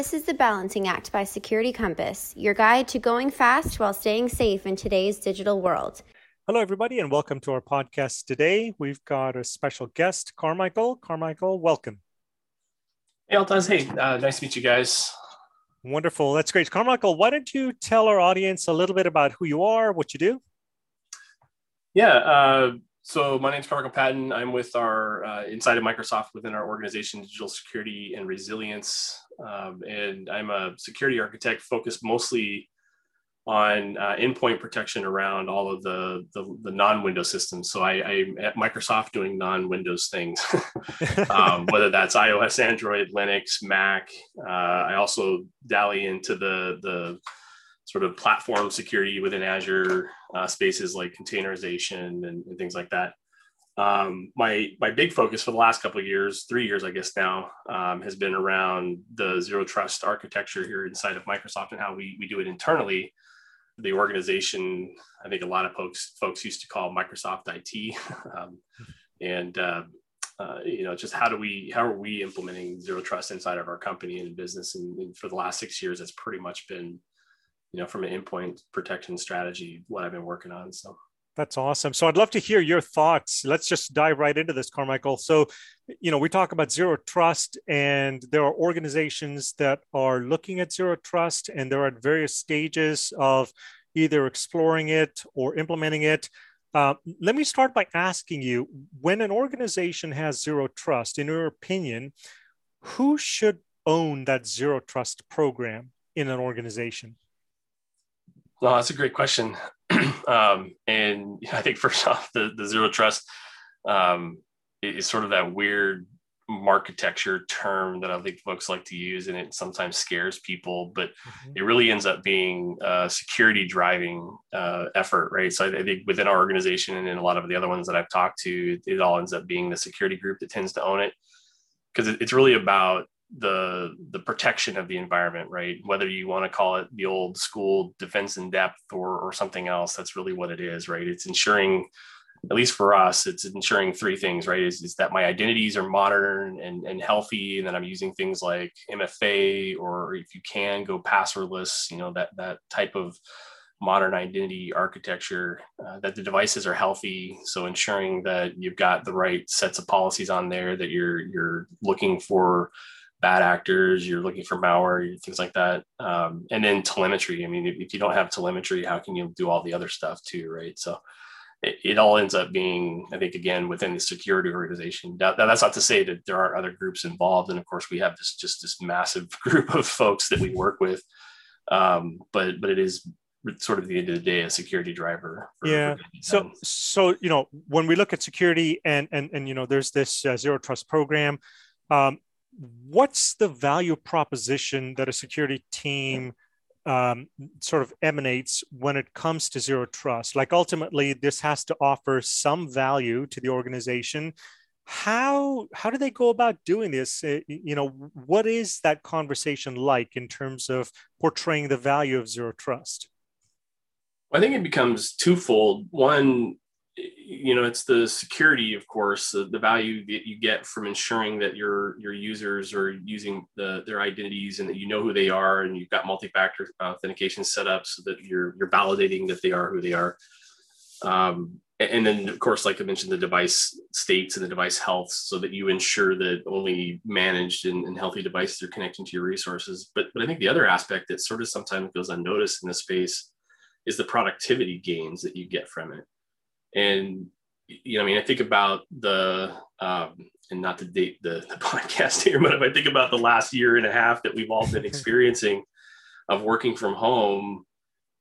This is the Balancing Act by Security Compass, your guide to going fast while staying safe in today's digital world. Hello, everybody, and welcome to our podcast today. We've got a special guest, Carmichael. Carmichael, welcome. Hey, Altaz. Hey, uh, nice to meet you guys. Wonderful. That's great. Carmichael, why don't you tell our audience a little bit about who you are, what you do? Yeah. Uh, so my name is Carmichael Patton. I'm with our uh, inside of Microsoft within our organization, Digital Security and Resilience, um, and I'm a security architect focused mostly on uh, endpoint protection around all of the the, the non-Windows systems. So I, I'm at Microsoft doing non-Windows things, um, whether that's iOS, Android, Linux, Mac. Uh, I also dally into the the sort of platform security within Azure uh, spaces like containerization and, and things like that. Um, my my big focus for the last couple of years, three years I guess now, um, has been around the zero trust architecture here inside of Microsoft and how we we do it internally. The organization, I think a lot of folks folks used to call Microsoft IT, um, and uh, uh, you know just how do we how are we implementing zero trust inside of our company and business? And, and for the last six years, that's pretty much been you know, from an endpoint protection strategy, what I've been working on. So that's awesome. So I'd love to hear your thoughts. Let's just dive right into this, Carmichael. So, you know, we talk about zero trust, and there are organizations that are looking at zero trust, and they're at various stages of either exploring it or implementing it. Uh, let me start by asking you when an organization has zero trust, in your opinion, who should own that zero trust program in an organization? No, that's a great question. um, and I think first off, the, the zero trust um, is sort of that weird architecture term that I think folks like to use, and it sometimes scares people, but mm-hmm. it really ends up being a security driving uh, effort, right? So I, think within our organization and in a lot of the other ones that I've talked to, it all ends up being the security group that tends to own it because it's really about the the protection of the environment right? Whether you want to call it the old school defense in depth or or something else that's really what it is right? It's ensuring at least for us it's ensuring three things right? Is, is that my identities are modern and, and healthy and that i'm using things like mfa or if you can go passwordless you know that that type of modern identity architecture uh, that the devices are healthy. So ensuring that you've got the right sets of policies on there that you're you're looking for bad actors, you're looking for malware, things like that. Um, and then telemetry. I mean, if, if, you don't have telemetry, how can you do all the other stuff too, right? So it, it all ends up being, I think, again, within the security organization. That, that's not to say that there aren't other groups involved. And of course, we have this just this massive group of folks that we work with. Um, but but it is sort of the end of the day a security driver for, yeah for so so you know when we look at security and and and you know there's this uh, zero trust program um, what's the value proposition that a security team um, sort of emanates when it comes to zero trust? Like ultimately, this has to offer some value to the organization. How how do they go about doing this? Uh, you know, what is that conversation like in terms of portraying the value of zero trust? I think it becomes twofold. One, you know it's the security of course the, the, value that you get from ensuring that your your users are using the, their identities and that you know who they are and you've got multi-factor authentication set up so that you're you're validating that they are who they are. Um, and then of course like i mentioned the device states and the device health so that you ensure that only managed and, and healthy devices are connecting to your resources. But but i think the other aspect that sort of sometimes goes unnoticed in this space is the productivity gains that you get from it and you know, I mean, I think about the um, and not to date the, the podcast here, but if I think about the last year and a half that we've all been experiencing of working from home,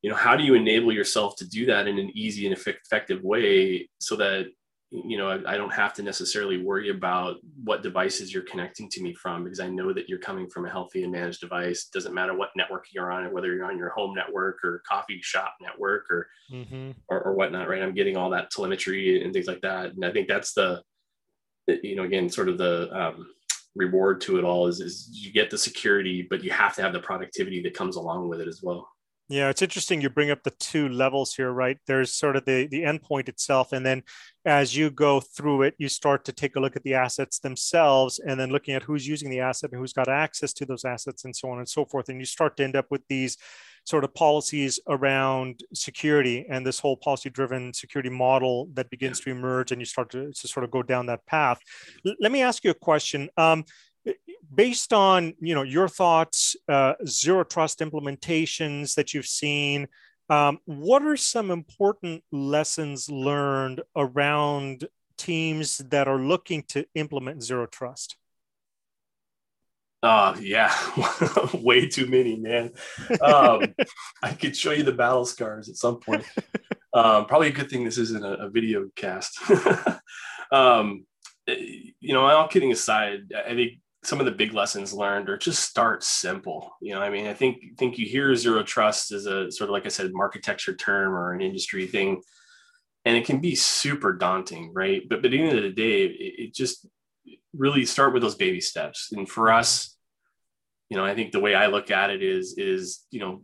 you know, how do you enable yourself to do that in an easy and effective way so that you know I, I, don't have to necessarily worry about what devices you're connecting to me from because i know that you're coming from a healthy and managed device. Doesn't matter what network you're on whether you're on your home network or coffee shop network or mm-hmm. or, or whatnot right? I'm getting all that telemetry and things like that. And i think that's the you know again sort of the um, reward to it all is, is you get the security but you have to have the productivity that comes along with it as well Yeah, it's interesting you bring up the two levels here, right? There's sort of the the endpoint itself, and then as you go through it, you start to take a look at the assets themselves, and then looking at who's using the asset and who's got access to those assets, and so on and so forth. And you start to end up with these sort of policies around security and this whole policy-driven security model that begins to emerge, and you start to, to sort of go down that path. L- let me ask you a question. Um, based on you know your thoughts uh, zero trust implementations that you've seen um, what are some important lessons learned around teams that are looking to implement zero trust? Uh yeah. Way too many man. Um, i could show you the battle scars at some point. Um, probably a good thing this isn't a, a video cast. Um, you know all kidding aside i think some of the big lessons learned or just start simple you know i mean i think think you hear zero trust as a sort of like i said architecture term or an industry thing and it can be super daunting right? But, but at the end of the day it, it just really start with those baby steps. And for us you know i think the way i look at it is is you know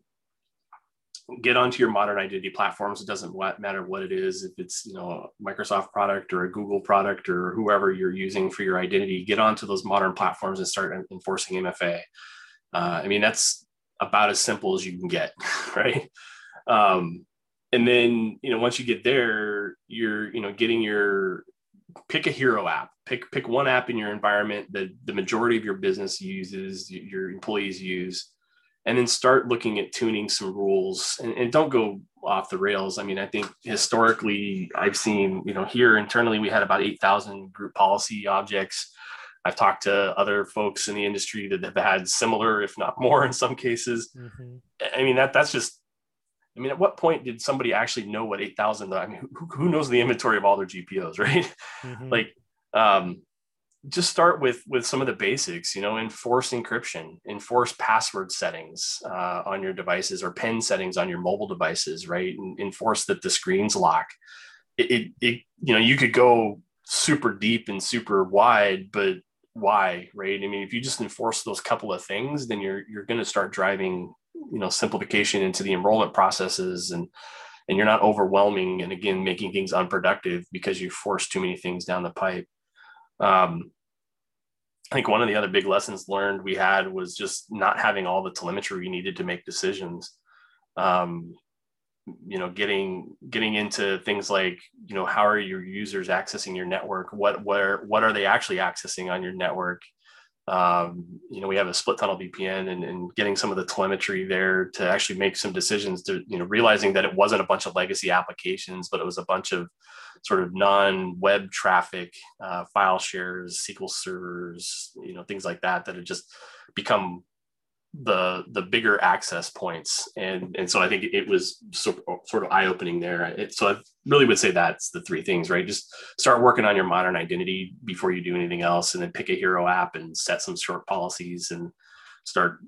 get onto your modern identity platforms. It doesn't matter what it is, if it's you know a Microsoft product or a Google product or whoever you're using for your identity. Get onto those modern platforms and start enforcing MFA. Uh, I mean, that's about as simple as you can get, right? Um, and then you know once you get there, you're you know getting your pick a hero app pick pick one app in your environment that the majority of your business uses your employees use and then start looking at tuning some rules and, and, don't go off the rails. I mean, I think historically I've seen, you know, here internally we had about 8,000 group policy objects. I've talked to other folks in the industry that have had similar, if not more in some cases. Mm-hmm. I mean, that that's just, I mean, at what point did somebody actually know what 8,000, I mean, who, who knows the inventory of all their GPOs, right? Mm-hmm. like, um, just start with with some of the basics you know enforce encryption enforce password settings uh, on your devices or pin settings on your mobile devices right? And enforce that the screens lock it, it, it you know you could go super deep and super wide but why right? I mean if you just enforce those couple of things then you're you're going to start driving you know simplification into the enrollment processes and and you're not overwhelming and again making things unproductive because you force too many things down the pipe. Um, I think one of the other big lessons learned we had was just not having all the telemetry we needed to make decisions. Um, you know, getting getting into things like you know how are your users accessing your network? What where what are they actually accessing on your network? Um, you know, we have a split tunnel VPN and, and, getting some of the telemetry there to actually make some decisions to, you know, realizing that it wasn't a bunch of legacy applications, but it was a bunch of sort of non-web traffic, uh, file shares, SQL servers, you know, things like that, that had just become the the bigger access points. And and so i think it was sort of eye-opening there. It, so i really would say that's the three things right? Just start working on your modern identity before you do anything else and then pick a hero app and set some short policies and start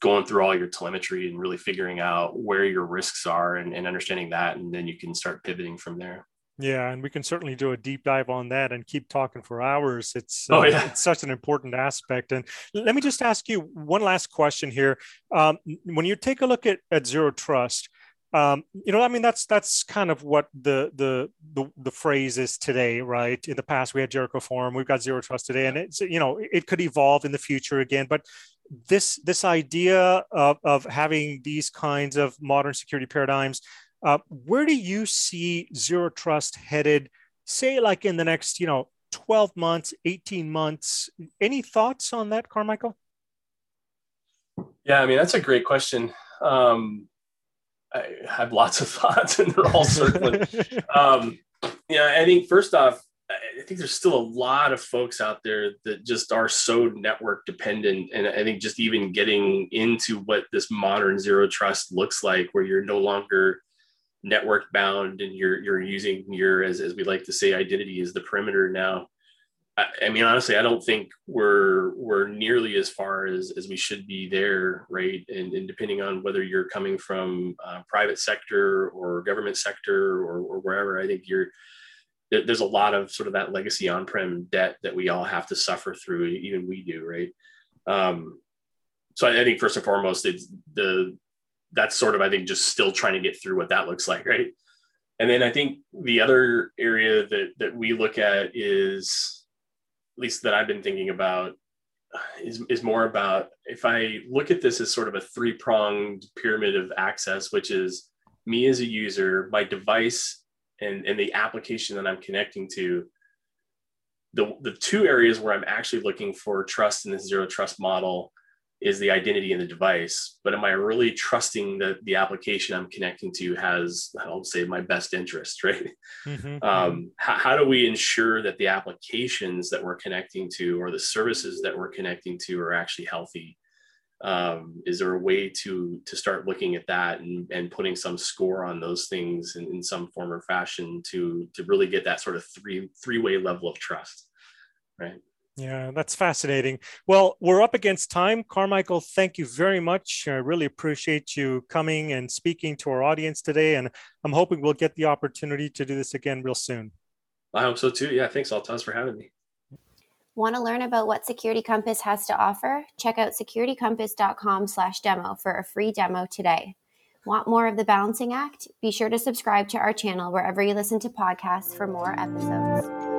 going through all your telemetry and really figuring out where your risks are and, and understanding that and then you can start pivoting from there yeah, and we can certainly do a deep dive on that and keep talking for hours. It's oh, uh, yeah. it's such an important aspect. And let me just ask you one last question here. Um, when you take a look at, at zero trust, um, you know, I mean, that's that's kind of what the, the the the phrase is today, right? In the past, we had Jericho Forum, we've got zero trust today, and it's you know, it could evolve in the future again. But this this idea of of having these kinds of modern security paradigms uh, where do you see zero trust headed, say, like in the next, you know, 12 months, 18 months? Any thoughts on that, Carmichael? Yeah, I mean, that's a great question. Um, I have lots of thoughts and they're all circling. um, yeah, I think first off, I think there's still a lot of folks out there that just are so network dependent. And I think just even getting into what this modern zero trust looks like, where you're no longer network bound and you're you're using your as, as we like to say identity as the perimeter now. I, I, mean honestly i don't think we're we're nearly as far as as we should be there right? And, and depending on whether you're coming from uh, private sector or government sector or, or wherever i think you're there's a lot of sort of that legacy on-prem debt that we all have to suffer through even we do right? Um, so I, I think first and foremost it's the that's sort of I think just still trying to get through what that looks like, right? And then I think the other area that that we look at is, at least that I've been thinking about, is is more about if I look at this as sort of a three pronged pyramid of access, which is me as a user, my device, and and the application that I'm connecting to. The, the two areas where I'm actually looking for trust in this zero trust model is the identity in the device but am i really trusting that the application i'm connecting to has i'll say my best interest right? Mm-hmm. um, how, how, do we ensure that the applications that we're connecting to or the services that we're connecting to are actually healthy? Um, is there a way to to start looking at that and, and putting some score on those things in, in some form or fashion to to really get that sort of three three way level of trust right yeah, that's fascinating. Well, we're up against time. Carmichael, thank you very much. I really appreciate you coming and speaking to our audience today. And I'm hoping we'll get the opportunity to do this again real soon. I hope so too. Yeah, thanks, Altaz, for having me. Want to learn about what Security Compass has to offer? Check out securitycompass.com slash demo for a free demo today. Want more of the balancing act? Be sure to subscribe to our channel wherever you listen to podcasts for more episodes.